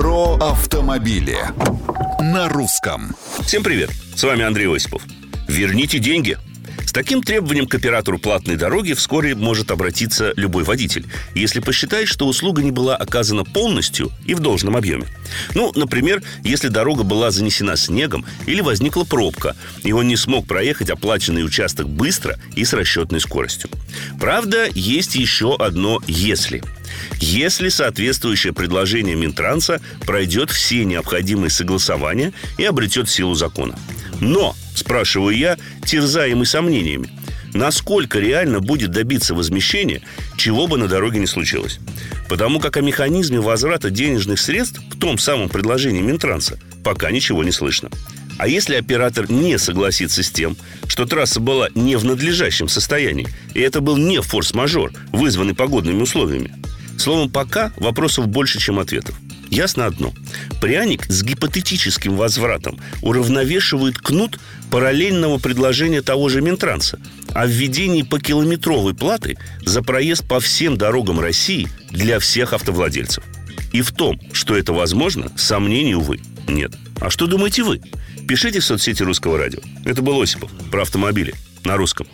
Про автомобили на русском. Всем привет! С вами Андрей Осипов. Верните деньги – с таким требованием к оператору платной дороги вскоре может обратиться любой водитель, если посчитает, что услуга не была оказана полностью и в должном объеме. Ну, например, если дорога была занесена снегом или возникла пробка, и он не смог проехать оплаченный участок быстро и с расчетной скоростью. Правда, есть еще одно «если». Если соответствующее предложение Минтранса пройдет все необходимые согласования и обретет силу закона. Но, спрашиваю я, терзаемый сомнениями, насколько реально будет добиться возмещения, чего бы на дороге не случилось. Потому как о механизме возврата денежных средств в том самом предложении Минтранса пока ничего не слышно. А если оператор не согласится с тем, что трасса была не в надлежащем состоянии, и это был не форс-мажор, вызванный погодными условиями? Словом, пока вопросов больше, чем ответов. Ясно одно. Пряник с гипотетическим возвратом уравновешивает кнут параллельного предложения того же Минтранса о введении по километровой платы за проезд по всем дорогам России для всех автовладельцев. И в том, что это возможно, сомнений, увы, нет. А что думаете вы? Пишите в соцсети Русского радио. Это был Осипов про автомобили на русском.